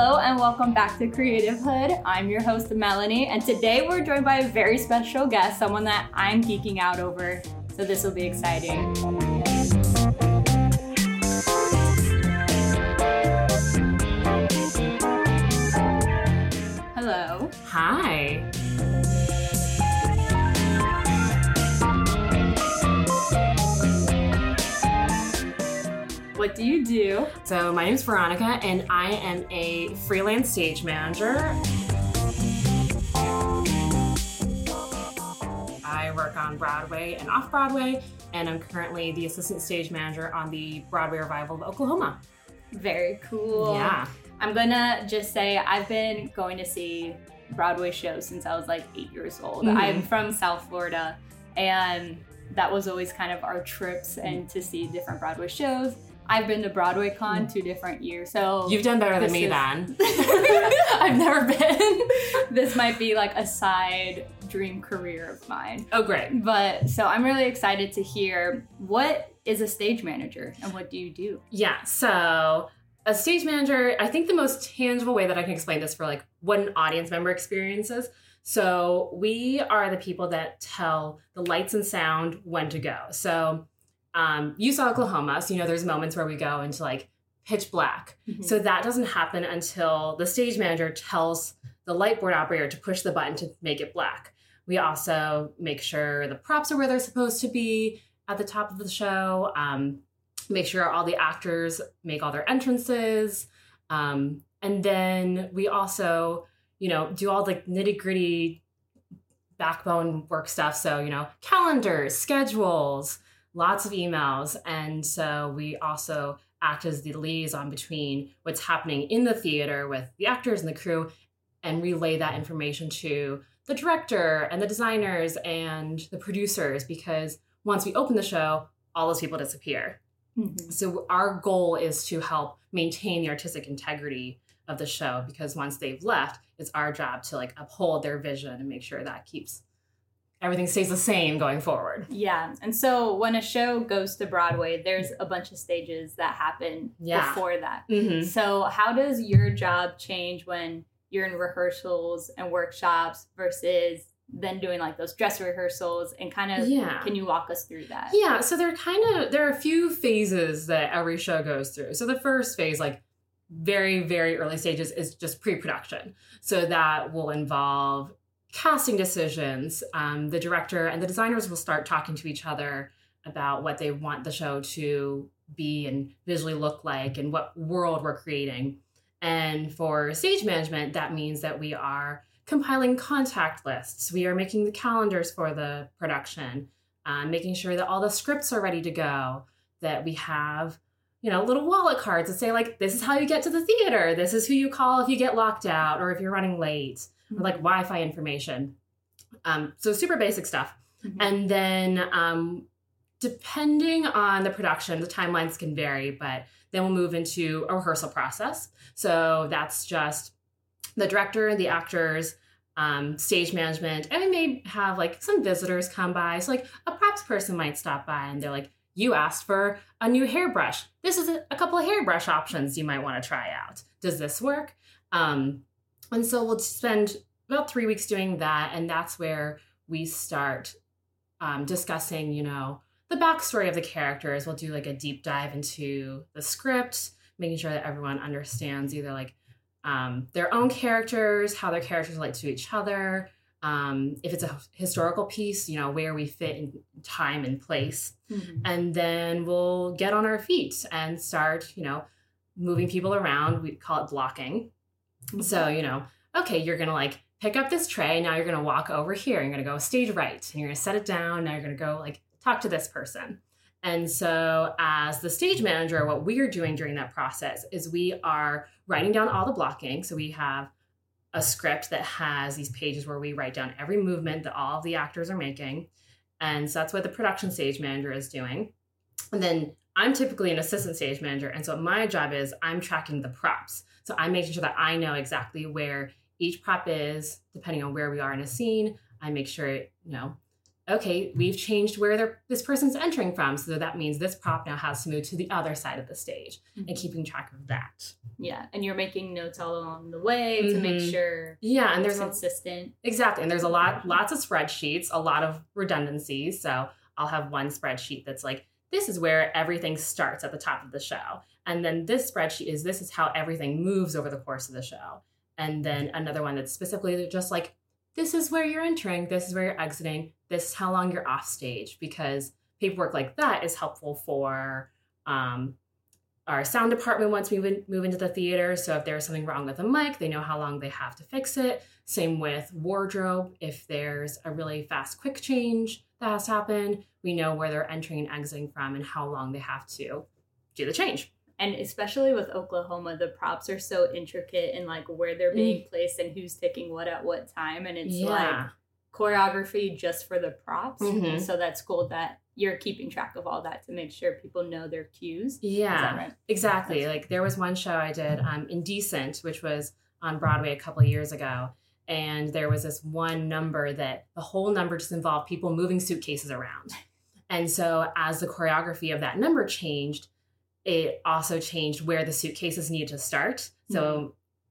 Hello and welcome back to Creative Hood. I'm your host, Melanie, and today we're joined by a very special guest, someone that I'm geeking out over. So this will be exciting. Hello. Hi. What do you do? So, my name is Veronica, and I am a freelance stage manager. I work on Broadway and off Broadway, and I'm currently the assistant stage manager on the Broadway revival of Oklahoma. Very cool. Yeah. I'm gonna just say I've been going to see Broadway shows since I was like eight years old. Mhm. I'm from South Florida, and that was always kind of our trips and to see different Broadway shows. I've been to Broadway Con mm. two different years, so You've done better than me is- then. I've never been. this might be like a side dream career of mine. Oh, great. But so I'm really excited to hear what is a stage manager and what do you do? Yeah, so a stage manager, I think the most tangible way that I can explain this for like what an audience member experiences. So we are the people that tell the lights and sound when to go. So um, you saw Oklahoma, so you know there's moments where we go into like pitch black. So that doesn't happen until the stage manager tells the light board operator to push the button to make it black. We also make sure the props are where they're supposed to be at the top of the show. Um, make sure all the actors make all their entrances. Um, and then we also, you know, do all the nitty gritty backbone work stuff. So, you know, calendars, schedules, lots of emails. And so we also act as the liaison between what's happening in the theater with the actors and the crew and relay that information to the director and the designers and the producers because once we open the show, all those people disappear. Mhm. So our goal is to help maintain the artistic integrity of the show because once they've left, it's our job to like uphold their vision and make sure that keeps everything stays the same going forward. Yeah. And so when a show goes to Broadway, there's a bunch of stages that happen Yeah. before that. Mm-hmm. So how does your job change when you're in rehearsals and workshops versus then doing like those dress rehearsals and kind of Yeah. can you walk us through that? Yeah, so there are kind of there are a few phases that every show goes through. So the first phase, like very very early stages, is just pre-production. So that will involve casting decisions. Um, the director and the designers will start talking to each other about what they want the show to be and visually look like, and what world we're creating. And for stage management, that means that we are compiling contact lists. We are making the calendars for the production um, making sure that all the scripts are ready to go, that we have, you know, little wallet cards that say, like, this is how you get to the theater, this is who you call if you get locked out or if you're running late, or like Wi Fi information. Um, so, super basic stuff. Mhm. And then, um, depending on the production, the timelines can vary, but then we'll move into a rehearsal process. So, that's just the director, the actors, um, stage management, and we may have like some visitors come by. So, like a props person might stop by and they're like, You asked for a new hairbrush. This is a, a couple of hairbrush options you might want to try out. Does this work? Um, and so we'll spend about three weeks doing that. And that's where we start um, discussing, you know, the backstory of the characters. We'll do like a deep dive into the script, making sure that everyone understands either like um, their own characters, how their characters relate to each other. Um, if it's a historical piece, you know, where we fit in time and place. Mhm. And then we'll get on our feet and start, you know, moving people around. We call it blocking. So, you know, okay, you're going to like pick up this tray. Now you're going to walk over here. You're going to go stage right and you're going to set it down. Now you're going to go like talk to this person. And so, as the stage manager, what we are doing during that process is we are writing down all the blocking. So, we have a script that has these pages where we write down every movement that all of the actors are making. And so, that's what the production stage manager is doing. And then I'm typically an assistant stage manager. And so, my job is I'm tracking the props. So, I'm making sure that I know exactly where each prop is, depending on where we are in a scene. I make sure, you know, okay, we've changed where this person's entering from. So that means this prop now has to move to the other side of the stage mm-hmm. and keeping track of that. Yeah. And you're making notes all along the way mm-hmm. to make mm-hmm. sure yeah, and there's consistent. A, exactly. And there's a lot lots of spreadsheets, a lot of redundancies. So I'll have one spreadsheet that's like, this is where everything starts at the top of the show. And then this spreadsheet is this is how everything moves over the course of the show. And then another one that's specifically just like this is where you're entering, this is where you're exiting, this is how long you're off stage, because paperwork like that is helpful for um, our sound department once we move into the theater. So if there's something wrong with the mic, they know how long they have to fix it. Same with wardrobe. If there's a really fast, quick change that has to happen, we know where they're entering and exiting from and how long they have to do the change and especially with Oklahoma, the props are so intricate and like where they're being mm. placed and who's taking what at what time, and it's yeah. like choreography just for the props. Mm-hmm. So that's cool that you're keeping track of all that to make sure people know their cues. Yeah, right? exactly. Like there was one show I did, um, Indecent, which was on Broadway a couple years ago. And there was this one number that the whole number just involved people moving suitcases around. And so, as the choreography of that number changed, it also changed where the suitcases needed to start. So mm-hmm.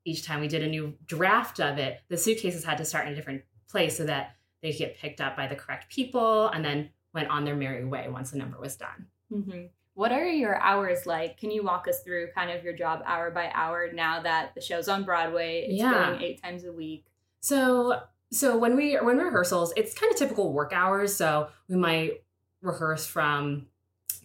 each time we did a new draft of it, the suitcases had to start in a different place so that they could get picked up by the correct people and then went on their merry way once the number was done. Mm-hmm. What are your hours like? Can you walk us through kind of your job hour by hour now that the show's on Broadway? It's yeah. going eight times a week. So so when we when rehearsals, it's kind of typical work hours. So we might rehearse from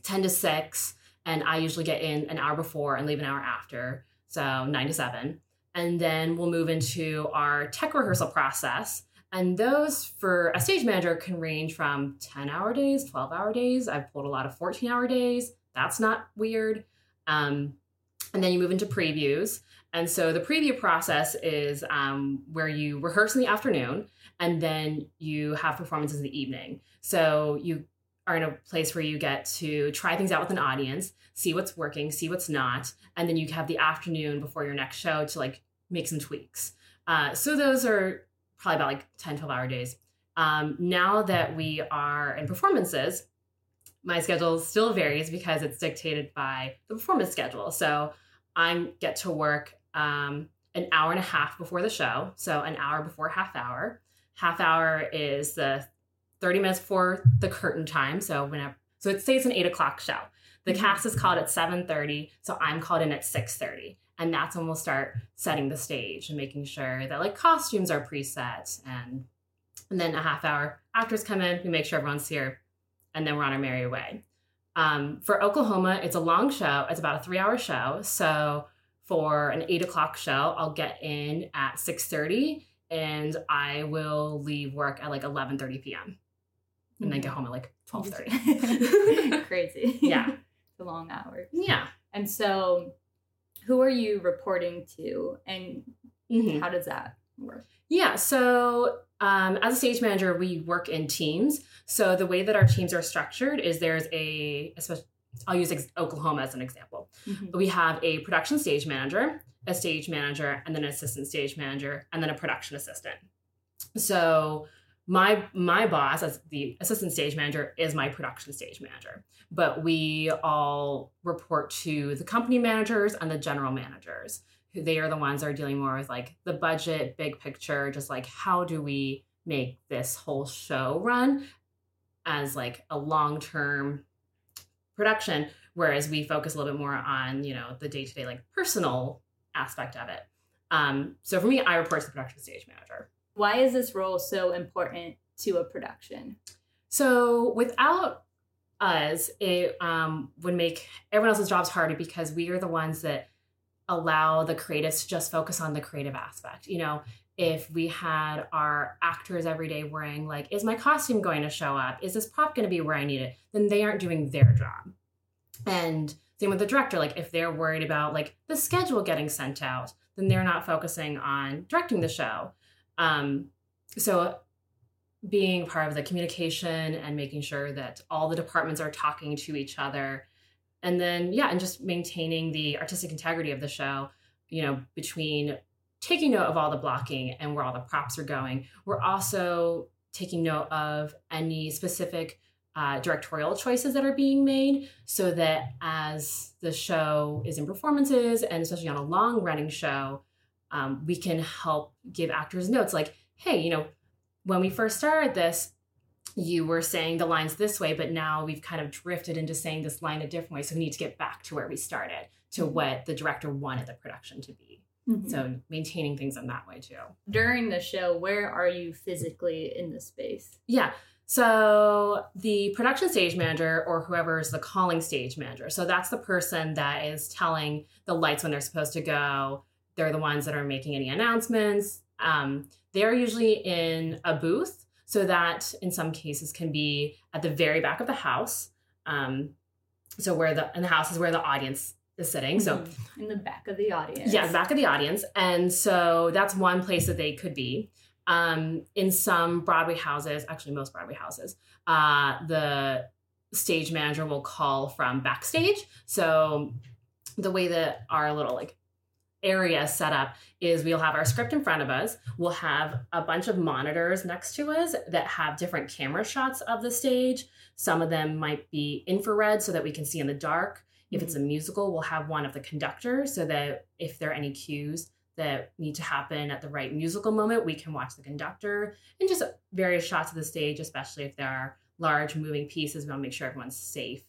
10 to 6 and I usually get in an hour before and leave an hour after, so nine to seven. And then we'll move into our tech rehearsal process. And those for a stage manager can range from 10 hour days, 12 hour days. I've pulled a lot of 14 hour days. That's not weird. Um, and then you move into previews. And so the preview process is um, where you rehearse in the afternoon and then you have performances in the evening. So you are in a place where you get to try things out with an audience, see what's working, see what's not, and then you have the afternoon before your next show to like make some tweaks. Uh, so those are probably about like 10, 12 hour days. Um, now that we are in performances, my schedule still varies because it's dictated by the performance schedule. So I get to work um, an hour and a half before the show, so an hour before half hour. Half hour is the 30 minutes before the curtain time. So whenever, so it stays an eight o'clock show. The mm-hmm. cast is called at 7:30, so I'm called in at 6:30, and that's when we'll start setting the stage and making sure that like costumes are preset, and and then a half hour actors come in, we make sure everyone's here, and then we're on our merry way. Um, for Oklahoma, it's a long show. It's about a three-hour show. So for an eight o'clock show, I'll get in at 6:30, and I will leave work at like 11:30 p.m and then get home at like 12.30 crazy. Yeah. The long hours yeah. And so who are you reporting to and mm-hmm. how does that work? Yeah so um, as a stage manager we work in teams. So the way that our teams are structured is there's a especially I'll use ex- Oklahoma as an example. Mm-hmm. We have a production stage manager, a stage manager, and then an assistant stage manager, and then a production assistant. So my my boss as the assistant stage manager is my production stage manager but we all report to the company managers and the general managers who they are the ones that are dealing more with like the budget big picture just like how do we make this whole show run as like a long-term production whereas we focus a little bit more on you know the day-to-day like personal aspect of it um, so for me i report to the production stage manager why is this role so important to a production? So without us, it um, would make everyone else's jobs harder because we are the ones that allow the creatives to just focus on the creative aspect. You know, if we had our actors every day wearing like, is my costume going to show up? Is this prop going to be where I need it? Then they aren't doing their job. And same with the director. Like if they're worried about like the schedule getting sent out, then they're not focusing on directing the show. Um, so being part of the communication and making sure that all the departments are talking to each other and then yeah and just maintaining the artistic integrity of the show you know between taking note of all the blocking and where all the props are going we're also taking note of any specific uh, directorial choices that are being made so that as the show is in performances and especially on a long running show um, we can help give actors notes like hey you know when we first started this you were saying the lines this way but now we've kind of drifted into saying this line a different way so we need to get back to where we started to mm-hmm. what the director wanted the production to be Mm-hmm. So maintaining things in that way too. During the show, where are you physically in the space? Yeah. So the production stage manager or whoever is the calling stage manager. So that's the person that is telling the lights when they're supposed to go. They're the ones that are making any announcements. Um, they're usually in a booth. So that in some cases can be at the very back of the house. Um, so where the in the house is where the audience is sitting. So mm-hmm. in the back of the audience. Yeah, the back of the audience. And so that's one place that they could be um, in some Broadway houses, actually most Broadway houses, uh, the stage manager will call from backstage. So the way that our little like area set up is we'll have our script in front of us. We'll have a bunch of monitors next to us that have different camera shots of the stage. Some of them might be infrared so that we can see in the dark. If it's a musical, we'll have one of the conductors so that if there are any cues, that need to happen at the right musical moment, we can watch the conductor and just various shots of the stage, especially if there are large moving pieces. We want to make sure everyone's safe.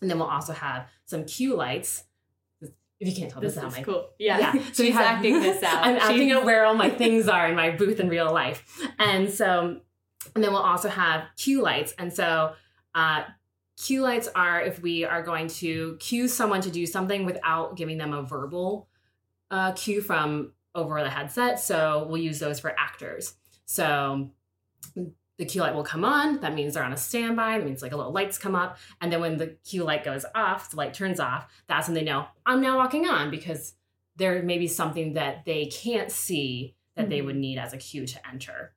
And then we'll also have some cue lights. If you can't tell, this, this is my cool. Yeah. yeah. So she's have, acting this out. I'm She's... acting out where all my things are in my booth in real life. And so, and then we'll also have cue lights. And so, uh, cue lights are if we are going to cue someone to do something without giving them a verbal uh, cue from over the headset. So we'll use those for actors. So the cue light will come on. That means they're on a standby. That means like a little lights come up. And then when the cue light goes off, the light turns off, that's when they know I'm now walking on because there may be something that they can't see that mm-hmm. they would need as a cue to enter.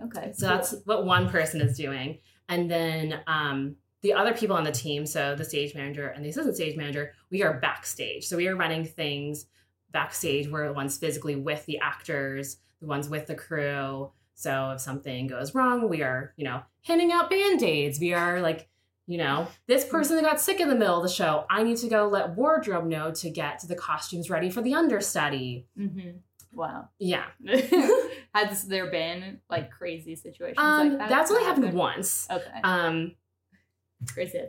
Okay. So cool. that's what one person is doing. And then um, the other people on the team, so the stage manager and the assistant stage manager, we are backstage. So we are running things backstage we're the ones physically with the actors the ones with the crew. So if something goes wrong we are you know handing out band-aids. We are like you know this person got sick in the middle of the show. I need to go let wardrobe know to get the costumes ready for the understudy. Mm-hmm. wow. Yeah. Has there been like crazy situations um, like that that's only happened? once. Okay. Um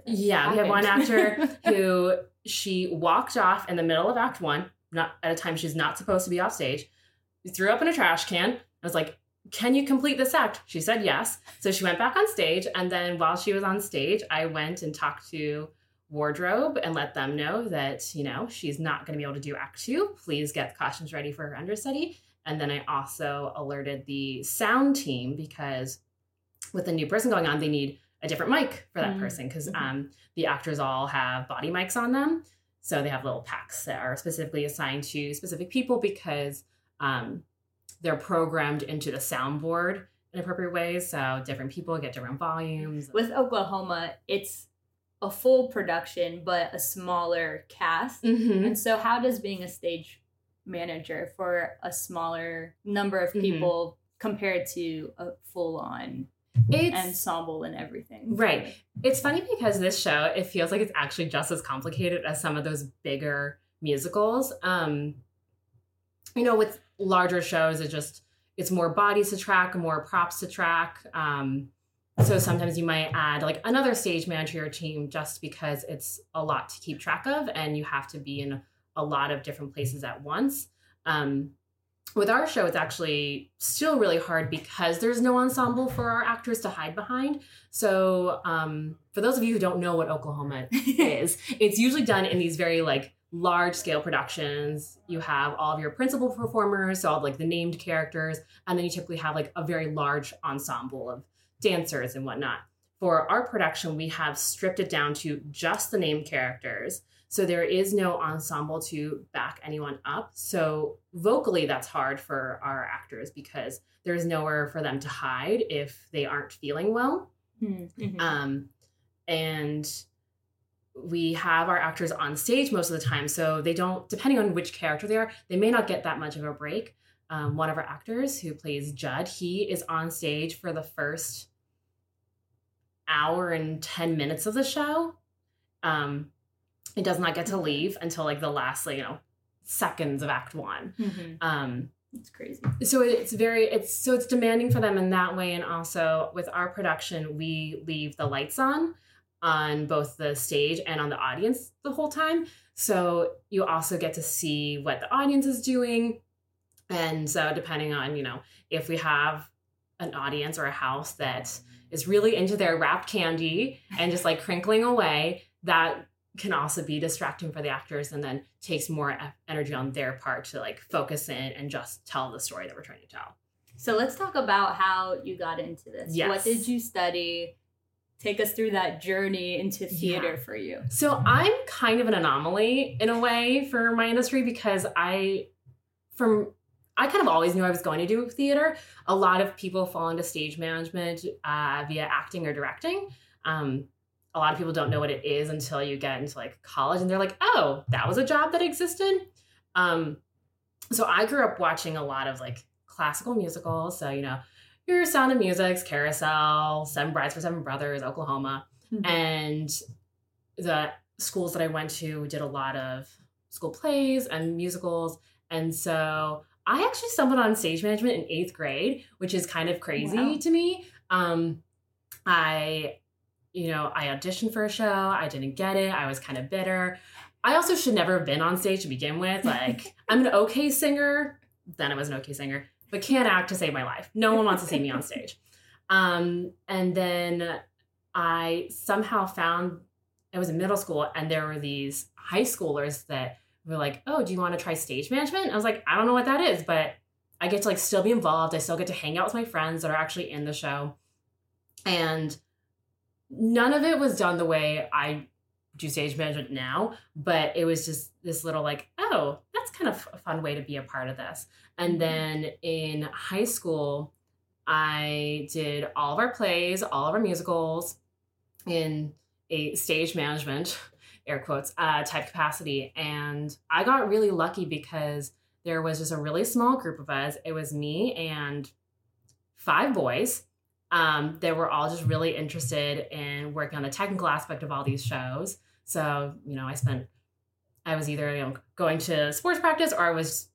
yeah we have one actor who she walked off in the middle of act one not at a time she's not supposed to be off stage. She threw up in a trash can. I was like, can you complete this act? She said yes. So she went back on stage. And then while she was on stage, I went and talked to wardrobe and let them know that, you know, she's not going to be able to do act two. Please get the costumes ready for her understudy. And then I also alerted the sound team because with a new person going on, they need a different mic for that mm-hmm. person because mm-hmm. um, the actors all have body mics on them. So they have little packs that are specifically assigned to specific people because um, they're programmed into the soundboard in appropriate ways. So different people get different volumes. With Oklahoma, it's a full production, but a smaller cast. Mm-hmm. And so, how does being a stage manager for a smaller number of mm-hmm. people compared to a full on it's ensemble and everything. Right. It's funny because this show, it feels like it's actually just as complicated as some of those bigger musicals. Um, you know, with larger shows, it just it's more bodies to track, more props to track. Um, so sometimes you might add like another stage manager to your team just because it's a lot to keep track of and you have to be in a lot of different places at once. Um, with our show, it's actually still really hard because there's no ensemble for our actors to hide behind. So, um, for those of you who don't know what Oklahoma is, it's usually done in these very like large scale productions. You have all of your principal performers, so all of, like the named characters, and then you typically have like a very large ensemble of dancers and whatnot. For our production, we have stripped it down to just the named characters. So there is no ensemble to back anyone up. So vocally, that's hard for our actors because there's nowhere for them to hide if they aren't feeling well. Mm-hmm. Um, and we have our actors on stage most of the time. So they don't, depending on which character they are, they may not get that much of a break. um, one of our actors who plays Judd, he is on stage for the first hour and 10 minutes of the show. Um, it does not get to leave until like the last, you know, seconds of act one. Mm-hmm. Um, it's crazy. So it's very it's so it's demanding for them in that way, and also with our production, we leave the lights on on both the stage and on the audience the whole time. So you also get to see what the audience is doing, and so depending on you know if we have an audience or a house that is really into their wrapped candy and just like crinkling away, that can also be distracting for the actors and then takes more energy on their part to like focus in and just tell the story that we're trying to tell. So let's talk about how you got into this. Yes. What did you study? Take us through that journey into theater yeah. for you. So I'm kind of an anomaly in a way for my industry because I from I kind of always knew I was going to do theater. A lot of people fall into stage management uh, via acting or directing. Um, a lot of people don't know what it is until you get into like college and they're like, oh, that was a job that existed. Um, so I grew up watching a lot of like classical musicals. So, you know, your Sound of Music's, Carousel, Seven Brides for Seven Brothers, Oklahoma. Mm-hmm. And the schools that I went to did a lot of school plays and musicals. And so I actually stumbled on stage management in eighth grade, which is kind of crazy wow. to me. Um, I you know, I auditioned for a show, I didn't get it, I was kind of bitter. I also should never have been on stage to begin with. Like, I'm an okay singer, then I was an okay singer, but can't act to save my life. No one wants to see me on stage. Um, and then I somehow found I was in middle school and there were these high schoolers that were like, "Oh, do you want to try stage management?" I was like, "I don't know what that is, but I get to like still be involved. I still get to hang out with my friends that are actually in the show." And none of it was done the way I do stage management now, but it was just this little like, oh, that's kind of a fun way to be a part of this. And mm-hmm. then in high school, I did all of our plays, all of our musicals in a stage management, air quotes, uh, type capacity. And I got really lucky because there was just a really small group of us. It was me and five boys um, they were all just really interested in working on the technical aspect of all these shows. So, you know, I spent, I was either, you know, going to sports practice or I was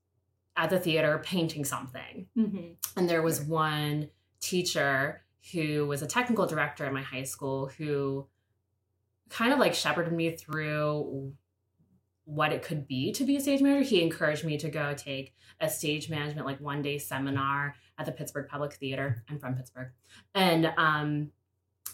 at the theater painting something. Mm-hmm. And there was one teacher who was a technical director at my high school who kind of like shepherded me through what it could be to be a stage manager. He encouraged me to go take a stage management like one day seminar at the Pittsburgh Public Theater. I'm from Pittsburgh, and um,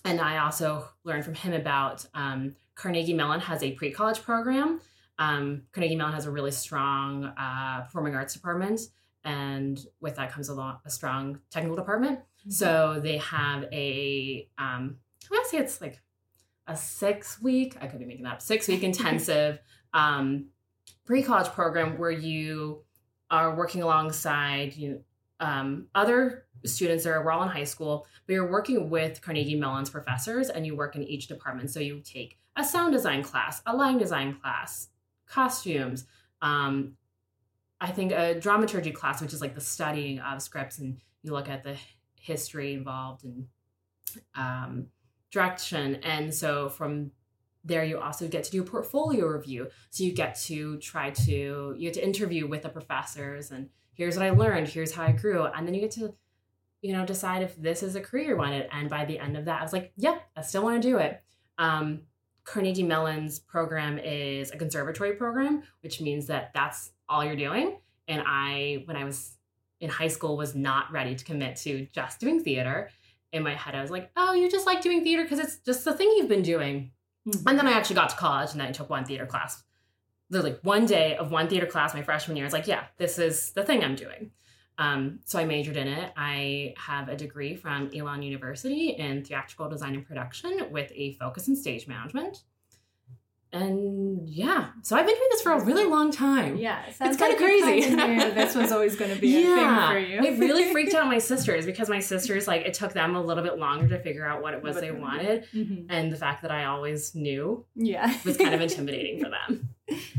and I also learned from him about um, Carnegie Mellon has a pre college program. Um, Carnegie Mellon has a really strong uh, performing arts department, and with that comes a, a strong technical department. Mm-hmm. So they have a um, I want to say it's like a six week. I could be making that up. Six week intensive um, pre college program where you are working alongside you um, other students that are all in high school, but you're working with Carnegie Mellon's professors and you work in each department. So you take a sound design class, a line design class, costumes, um, I think a dramaturgy class, which is like the studying of scripts, and you look at the history involved and um, direction. And so from there you also get to do a portfolio review. So you get to try to you get to interview with the professors and here's what i learned here's how i grew. And then you get to you know decide if this is a career you wanted and by the end of that i was like yep i still want to do it. Um, carnegie mellon's program is a conservatory program which means that that's all you're doing. And i when i was in high school was not ready to commit to just doing theater. In my head i was like oh you just like doing theater because it's just the thing you've been doing Mm-hmm. And then I actually got to college and I took one theater class. Literally one day of one theater class my freshman year. I was like, yeah, this is the thing I'm doing. Um, so I majored in it. I have a degree from Elon University in theatrical design and production with a focus in stage management and yeah, so I've been doing this for a really long time. Yeah, it it's kind of crazy. this was always going to be yeah, a thing for you. it really freaked out my sisters because my sisters like it took them a little bit longer to figure out what it was what they wanted, mm-hmm. and the fact that I always knew, yeah, was kind of intimidating for them.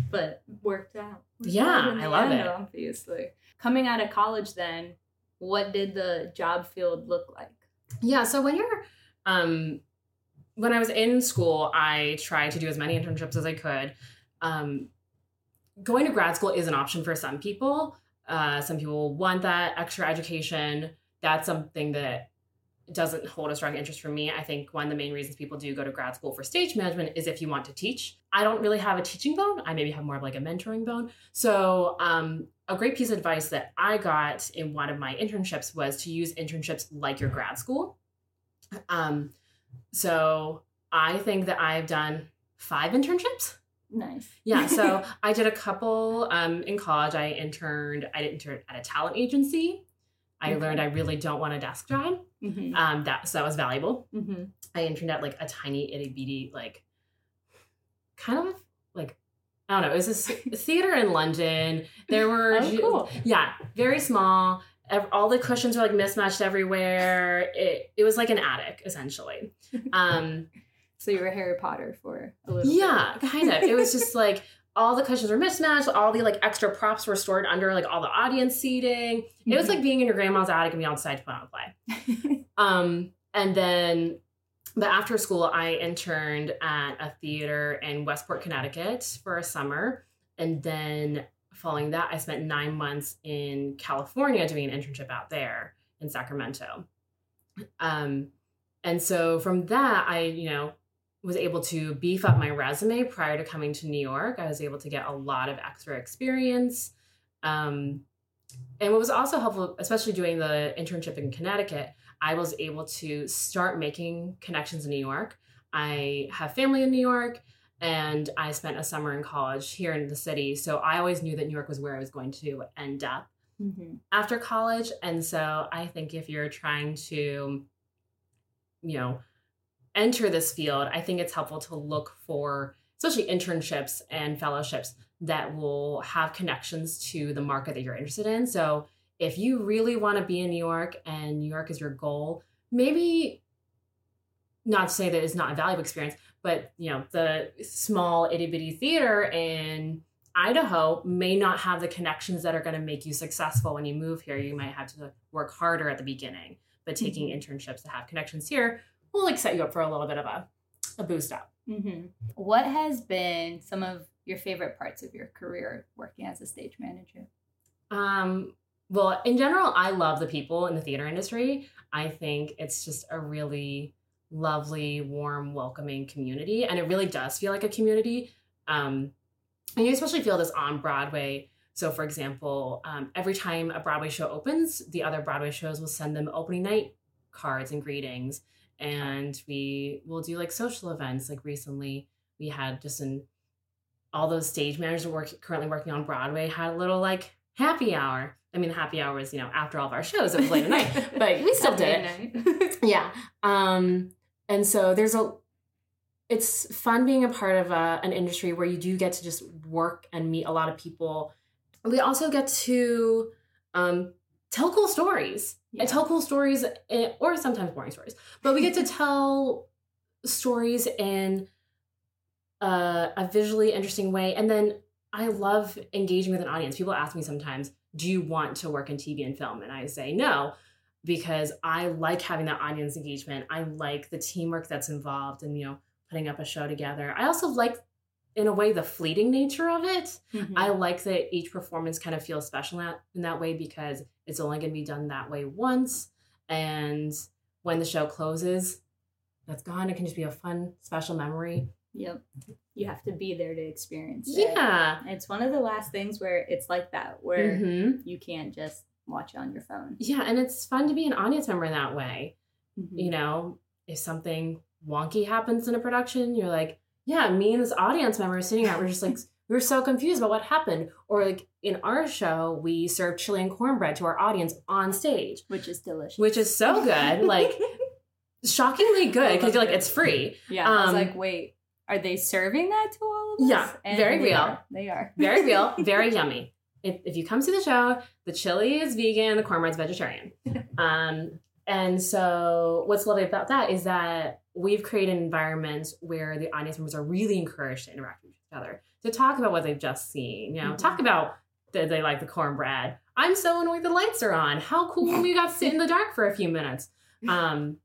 But worked out. Worked yeah, out I love end, it. Obviously, coming out of college, then what did the job field look like? Yeah, so when you're um when I was in school, I tried to do as many internships as I could. Um, going to grad school is an option for some people. Uh, some people want that extra education. That's something that doesn't hold a strong interest for me. I think one of the main reasons people do go to grad school for stage management is if you want to teach. I don't really have a teaching bone. I maybe have more of like a mentoring bone. So, um, a great piece of advice that I got in one of my internships was to use internships like your grad school. Um, so I think that I've done five internships. Nice. Yeah. So I did a couple um, in college. I interned. I did interned at a talent agency. I mm-hmm. learned I really don't want a desk job. Mm-hmm. Um, that so that was valuable. Mm-hmm. I interned at like a tiny itty bitty like kind of like I don't know. It was a theater in London. There were oh, cool. yeah, very small. All the cushions were like mismatched everywhere. It it was like an attic essentially. Um, so you were Harry Potter for a little. Yeah, kind of. It was just like all the cushions were mismatched. All the like extra props were stored under like all the audience seating. Mm-hmm. It was like being in your grandma's attic and being outside to put on a play. um, and then but after school, I interned at a theater in Westport, Connecticut for a summer. And then following that, I spent nine months in California doing an internship out there in Sacramento. Um, and so from that, I, you know, was able to beef up my resume prior to coming to New York. I was able to get a lot of extra experience. Um, and what was also helpful, especially doing the internship in Connecticut, I was able to start making connections in New York. I have family in New York and I spent a summer in college here in the city. So I always knew that New York was where I was going to end up mm-hmm. after college. And so I think if you're trying to, you know, enter this field, I think it's helpful to look for, especially internships and fellowships that will have connections to the market that you're interested in. So if you really want to be in New York and New York is your goal, maybe not to say that it's not a valuable experience, but you know, the small itty bitty theater in Idaho may not have the connections that are going to make you successful when you move here. You might have to work harder at the beginning, but taking mm-hmm. internships that have connections here will like set you up for a little bit of a, a boost up. Mm-hmm. What has been some of your favorite parts of your career working as a stage manager? Um, well, in general, I love the people in the theater industry. I think it's just a really lovely, warm, welcoming community. And it really does feel like a community. Um, and you especially feel this on Broadway. So, for example, um, every time a Broadway show opens, the other Broadway shows will send them opening night cards and greetings. And we will do like social events. Like recently, we had just an all those stage managers who work currently working on Broadway had a little like happy hour I mean, happy hour was, you know, after all of our shows, it was late at night, but we still did it. yeah. Um, and so there's a, it's fun being a part of a, uh, an industry where you do get to just work and meet a lot of people. We also get to um, tell cool stories yeah. and tell cool stories, in, or sometimes boring stories, but we get to tell stories in a, a visually interesting way. And then I love engaging with an audience. People ask me sometimes, do you want to work in TV and film? And I say no, because I like having that audience engagement. I like the teamwork that's involved and, you know, putting up a show together. I also like, in a way, the fleeting nature of it. Mm-hmm. I like that each performance kind of feels special in that, in that way because it's only going to be done that way once. And when the show closes, that's gone. It can just be a fun, special memory. Yep. You have to be there to experience it. Yeah. It's one of the last things where it's like that, where mm-hmm. you can't just watch it on your phone. Yeah. And it's fun to be an audience member in that way. Mm-hmm. You know, if something wonky happens in a production, you're like, yeah, me and this audience member sitting there, we're just like, we were so confused about what happened. Or like in our show, we serve chili and cornbread to our audience on stage, which is delicious. Which is so good, like shockingly good because you're like it's free. Yeah, um, I was um, like, wait, are they serving that to all of us? Yeah, and very real. Are. They are. Very real, very yummy. If, if you come see the show, the chili is vegan, the cornbread's vegetarian. um, and so what's lovely about that is that we've created an environment where the audience members are really encouraged to interact with each other to talk about what they've just seen. You know, Mhm. talk about that they like the cornbread. I'm so annoyed the lights are on. How cool when we got to sit in the dark for a few minutes. Um,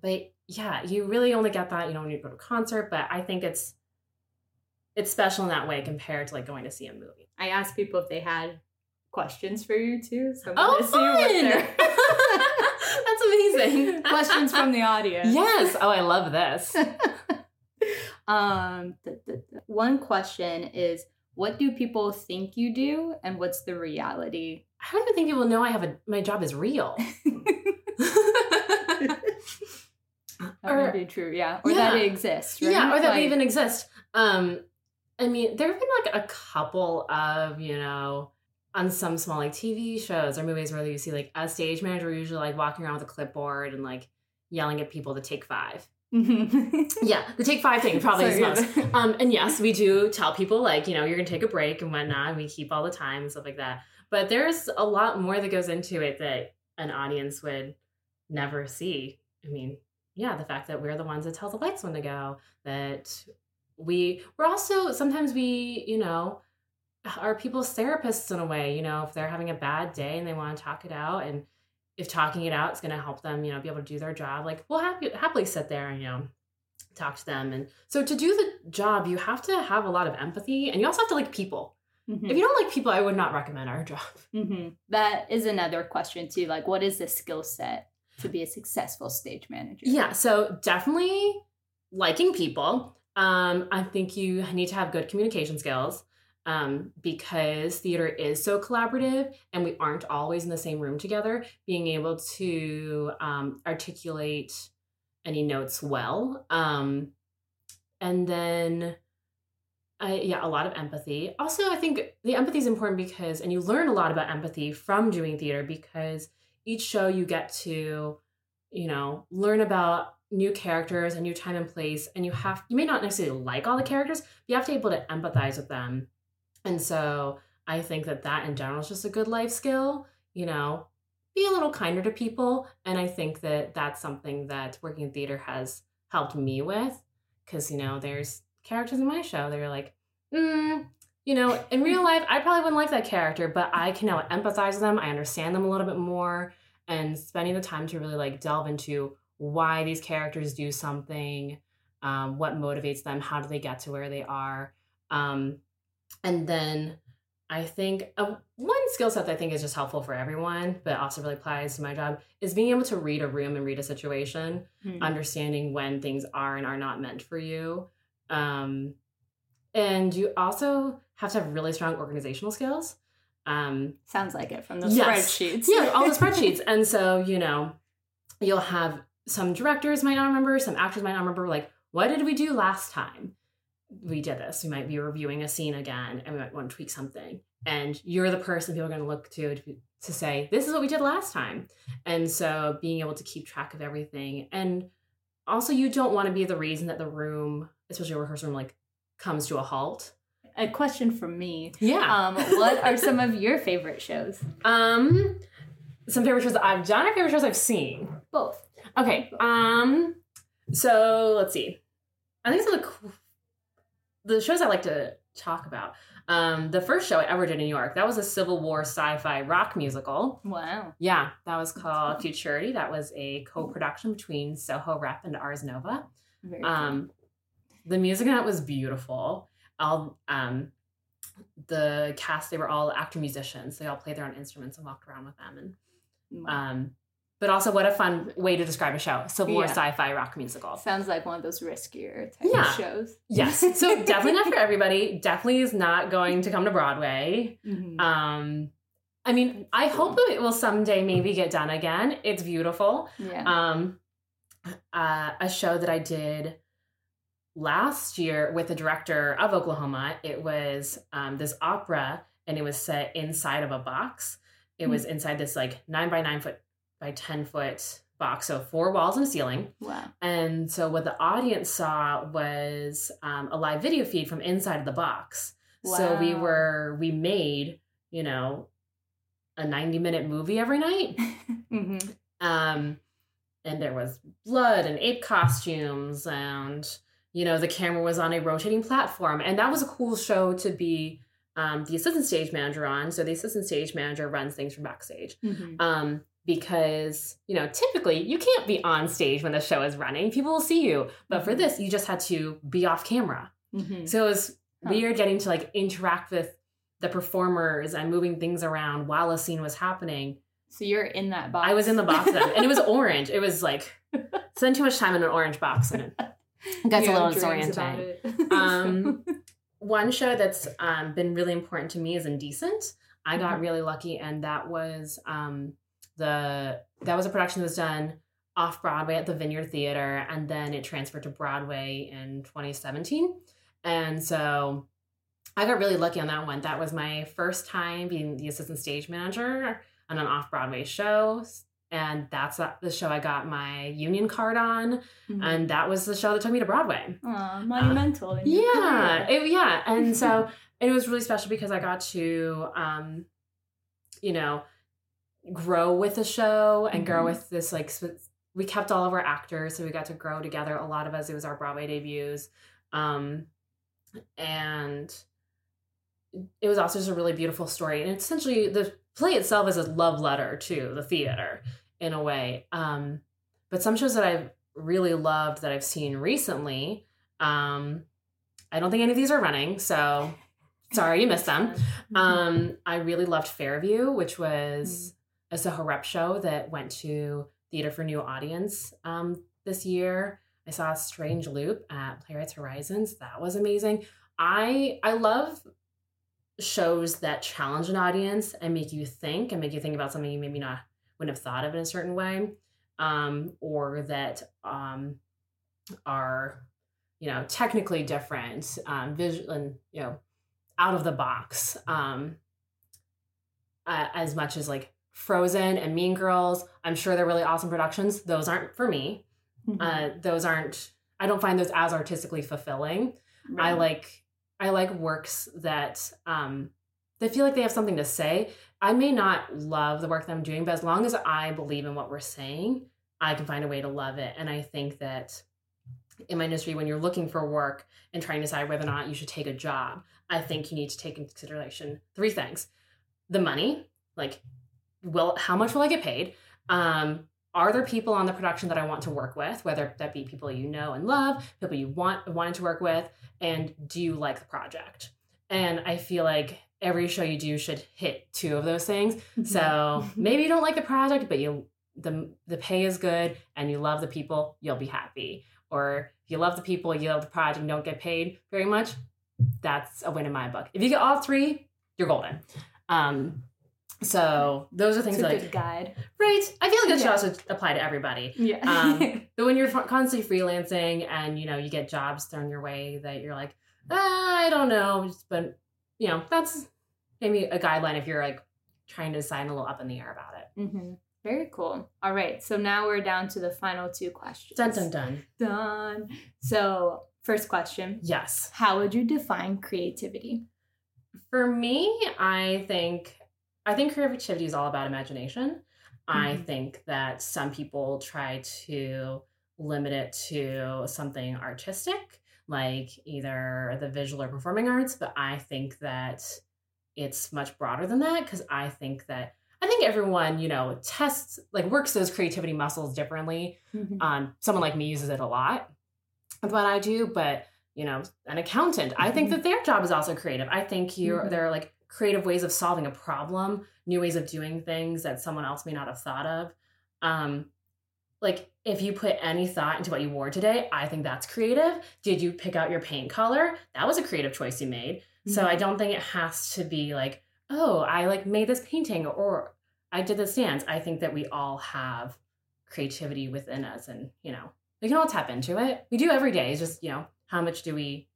but yeah, you really only get that. You know, when you go to a concert, but I think it's it's special in that way compared to like going to see a movie. I asked people if they had questions for you too. So I'm Oh, see fun! That's amazing. questions from the audience. yes. Oh, I love this. um, th- th- th- one question is, what do people think you do, and what's the reality? I don't even think people know I have a my job is real. That Or- would be true, yeah, or that it exists, right? Yeah, or that we even exist. Um, I mean, there have been like a couple of, you know, on some small like TV shows or movies where you see like a stage manager usually like walking around with a clipboard and like yelling at people to take five. Yeah, the take five thing probably is most. Sorry. Um, and yes, we do tell people like, you know, you're gonna take a break and whatnot. And we keep all the time and stuff like that. But there's a lot more that goes into it that an audience would never see. I mean, yeah, the fact that we're the ones that tell the lights when to go, that we we're also sometimes we, you know, are people's therapists in a way, you know, if they're having a bad day and they want to talk it out and if talking it out is going to help them, you know, be able to do their job, like we'll happy, happily sit there and, you know, talk to them. And so to do the job, you have to have a lot of empathy and you also have to like people. Mhm. If you don't like people, I would not recommend our job. hmm That is another question too. Like, what is the skill set to be a successful stage manager? Yeah, so definitely liking people. Um, I think you need to have good communication skills um, because theater is so collaborative and we aren't always in the same room together. Being able to um, articulate any notes well. Um, and then, I, yeah, a lot of empathy. Also, I think the empathy is important because, and you learn a lot about empathy from doing theater because each show you get to, you know, learn about new characters, a new time and place, and you have, you may not necessarily like all the characters, but you have to be able to empathize with them. And so I think that that in general is just a good life skill, you know, be a little kinder to people. And I think that that's something that working in theater has helped me with because, you know, there's characters in my show that are like, mm, you know, in real life, I probably wouldn't like that character, but I can now empathize with them. I understand them a little bit more and spending the time to really like delve into why these characters do something, um, what motivates them, how do they get to where they are. Um, and then I think uh, one skill set that I think is just helpful for everyone, but also really applies to my job, is being able to read a room and read a situation, Mhm. understanding when things are and are not meant for you. Um, and you also have to have really strong organizational skills. Um, Sounds like it from the Yes. spreadsheets. yeah, all the spreadsheets. And so, you know, you'll have some directors might not remember, some actors might not remember, like, what did we do last time? We did this. We might be reviewing a scene again and we might want to tweak something. And you're the person people are going to look to to, to say, this is what we did last time. And so being able to keep track of everything. And also, you don't want to be the reason that the room, especially a rehearsal room, like comes to a halt. A question from me. Yeah. Um, what are some of your favorite shows? Um, some favorite shows I've done or favorite shows I've seen. Both. Okay. Um. So let's see. I think some of the cool- the shows I like to talk about. Um, the first show I ever did in New York that was a Civil War sci-fi rock musical. Wow. Yeah, that was called Futurity. That was a co-production between Soho Rep and Ars Nova. Very cool. Um, the music in that was beautiful. All um, the cast they were all actor musicians. They all played their own instruments and walked around with them and Wow. um, but also, what a fun way to describe a show. Civil War Yeah. sci-fi rock musical. Sounds like one of those riskier type Yeah. of shows. Yes. So definitely not for everybody. Definitely is not going to come to Broadway. Mhm. Um, I mean, I hope it will someday maybe get done again. It's beautiful. yeah. Um, uh, a show that I did last year with the director of Oklahoma. It was um, this opera, and it was set inside of a box. It was inside this like nine by nine foot by ten foot box, so four walls and a ceiling. wow. And so what the audience saw was um, a live video feed from inside of the box. Wow. So we were we made you know a ninety minute movie every night. hmm Um, and there was blood and ape costumes and you know, the camera was on a rotating platform. And that was a cool show to be um, the assistant stage manager on. So the assistant stage manager runs things from backstage. Mm-hmm. Um, because, you know, typically you can't be on stage when the show is running. People will see you. But mm-hmm. for this, you just had to be off camera. Mm-hmm. So it was huh. weird getting to like interact with the performers and moving things around while a scene was happening. So you're in that box. I was in the box then. And it was orange. It was like spend too much time in an orange box and it gets a little disorienting. um, one show that's um, been really important to me is Indecent. I got mm-hmm. really lucky, and that was um, the that was a production that was done off Broadway at the Vineyard Theater, and then it transferred to Broadway in 2017. And so I got really lucky on that one. That was my first time being the assistant stage manager on an off Broadway show and that's the show I got my union card on, mm-hmm. and that was the show that took me to Broadway. Aww, monumental. Uh, yeah, it, yeah, and so it was really special because I got to, um, you know, grow with the show and mm-hmm. grow with this like. We kept all of our actors, so we got to grow together. A lot of us, it was our Broadway debuts, um, and it was also just a really beautiful story. And essentially, the play itself is a love letter to the theater in a way. Um, but some shows that I've really loved that I've seen recently, um, I don't think any of these are running, so sorry you missed them. Um, I really loved Fairview, which was a Soho Rep show that went to Theater for New Audience um, this year. I saw Strange Loop at Playwrights Horizons. That was amazing. I I love shows that challenge an audience and make you think and make you think about something you maybe not wouldn't have thought of in a certain way um, or that um, are you know technically different um, visual and you know out of the box um, uh, as much as like frozen and mean girls i'm sure they're really awesome productions those aren't for me mm-hmm. uh, those aren't i don't find those as artistically fulfilling right. i like i like works that um they feel like they have something to say I may not love the work that I'm doing, but as long as I believe in what we're saying, I can find a way to love it. And I think that in my industry, when you're looking for work and trying to decide whether or not you should take a job, I think you need to take into consideration three things: the money, like, will how much will I get paid? Um, are there people on the production that I want to work with, whether that be people you know and love, people you want wanted to work with, and do you like the project? And I feel like every show you do should hit two of those things. Mm-hmm. So maybe you don't like the project, but you the the pay is good and you love the people, you'll be happy. Or if you love the people, you love the project, and don't get paid very much, that's a win in my book. If you get all three, you're golden. Um, so those are things it's a like good guide, right? I feel like that yeah. should also apply to everybody. Yeah. um, but when you're constantly freelancing and you know you get jobs thrown your way that you're like, ah, I don't know, but you know that's maybe a guideline if you're like trying to sign a little up in the air about it. Mm-hmm. Very cool. All right. So now we're down to the final two questions. Dun dun dun. Done. So, first question. Yes. How would you define creativity? For me, I think I think creativity is all about imagination. Mm-hmm. I think that some people try to limit it to something artistic, like either the visual or performing arts, but I think that it's much broader than that because I think that I think everyone, you know, tests like works those creativity muscles differently. Mm-hmm. Um, someone like me uses it a lot with what I do, but you know, an accountant, mm-hmm. I think mm-hmm. that their job is also creative. I think you mm-hmm. there are like creative ways of solving a problem, new ways of doing things that someone else may not have thought of. Um, like if you put any thought into what you wore today, I think that's creative. Did you pick out your paint color? That was a creative choice you made. So I mm-hmm. don't think it has to be like, oh, I like made this painting or I did this dance. I think that we all have creativity within us and, you know, we can all tap into it. We do every day. It's just, you know, how much do we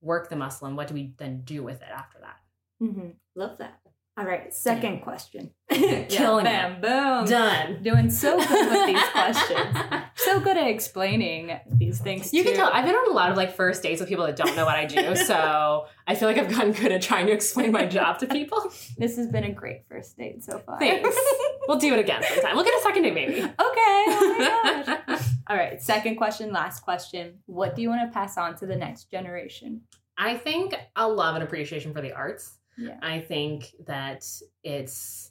work the muscle and what do we then do with it after that? Mm-hmm. Love that. All right, second question. Killing yeah, bam, it. boom. Done. Doing so good with these questions. so good at explaining these things. You too. can tell. I've been on a lot of like first dates with people that don't know what I do, so I feel like I've gotten good at trying to explain my job to people. This has been a great first date so far. Thanks. we'll do it again sometime. We'll get a second date maybe. Okay. Oh my gosh. All right. Second question. Last question. What do you want to pass on to the next generation? I think a love and appreciation for the arts. Yeah. I think that it's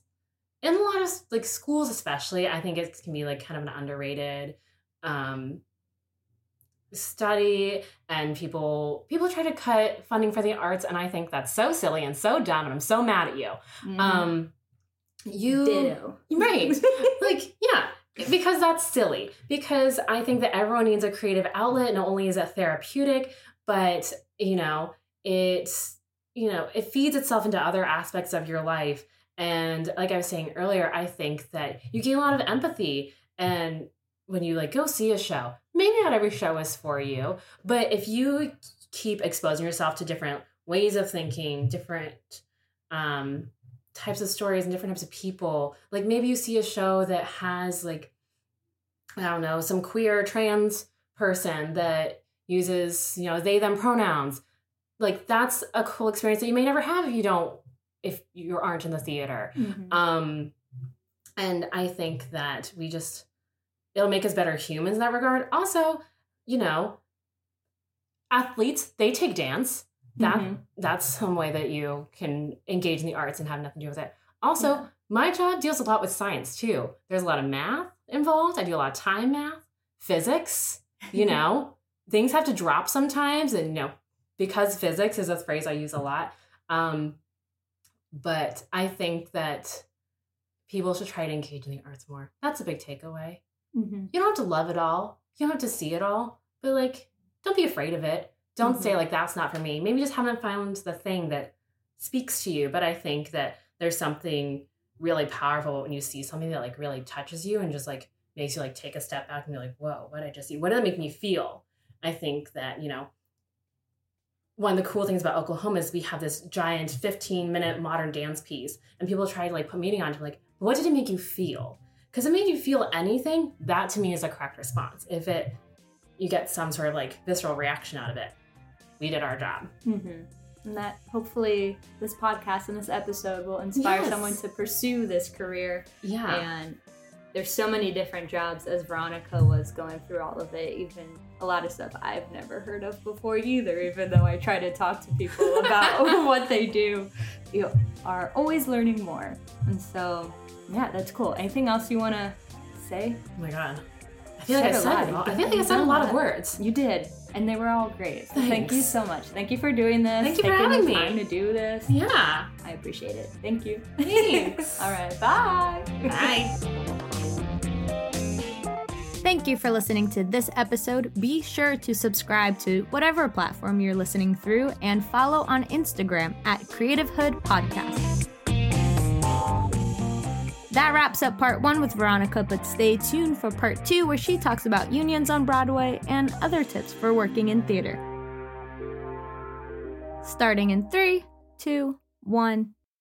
in a lot of like schools, especially. I think it can be like kind of an underrated um, study, and people people try to cut funding for the arts, and I think that's so silly and so dumb, and I'm so mad at you. Mhm. Um, you Ditto. right? like yeah. Because that's silly. Because I think that everyone needs a creative outlet. Not only is it therapeutic, but you know, it's you know, it feeds itself into other aspects of your life. And like I was saying earlier, I think that you gain a lot of empathy. And when you like go see a show, maybe not every show is for you, but if you keep exposing yourself to different ways of thinking, different um, types of stories and different types of people, like maybe you see a show that has like, I don't know, some queer trans person that uses, you know, they, them pronouns like that's a cool experience that you may never have if you don't if you aren't in the theater. Mhm. um and i think that we just it'll make us better humans in that regard. Also you know athletes they take dance. That Mhm. that's some way that you can engage in the arts and have nothing to do with it. Also Yeah. my job deals a lot with science too. There's a lot of math involved. I do a lot of time math physics you know? Things have to drop sometimes and you know because physics is a phrase i use a lot um but i think that people should try to engage in the arts more. That's a big takeaway. Mhm. you don't have to love it all. You don't have to see it all but like don't be afraid of it. Don't say like that's not for me. Maybe just haven't found the thing that speaks to you but i think that there's something really powerful when you see something that like really touches you and just like makes you like take a step back and be like whoa what did i just see? What did that make me feel? I think that you know one of the cool things about oklahoma is we have this giant 15 minute modern dance piece and people try to like put meaning onto like what did it make you feel because it made you feel anything that to me is a correct response if it you get some sort of like visceral reaction out of it we did our job Mhm. And that hopefully this podcast and this episode will inspire Yes. someone to pursue this career. yeah And there's so many different jobs as Veronica was going through all of it, even a lot of stuff I've never heard of before either, even though I try to talk to people about what they do. You are always learning more. And so, yeah, that's cool. Anything else you want to say? oh my god i feel like i Said a lot. i feel like i said a lot of words You did, and they were all great. So thank you so much. Thank you for doing this. Thank you for having me. time to do this. yeah I appreciate it. Thank you. Thanks. all right, bye. bye Thank you for listening to this episode. Be sure to subscribe to whatever platform you're listening through and follow on Instagram at Creative Hood Podcast. That wraps up part one with Veronica, but stay tuned for part two where she talks about unions on Broadway and other tips for working in theater. Starting in three, two, one.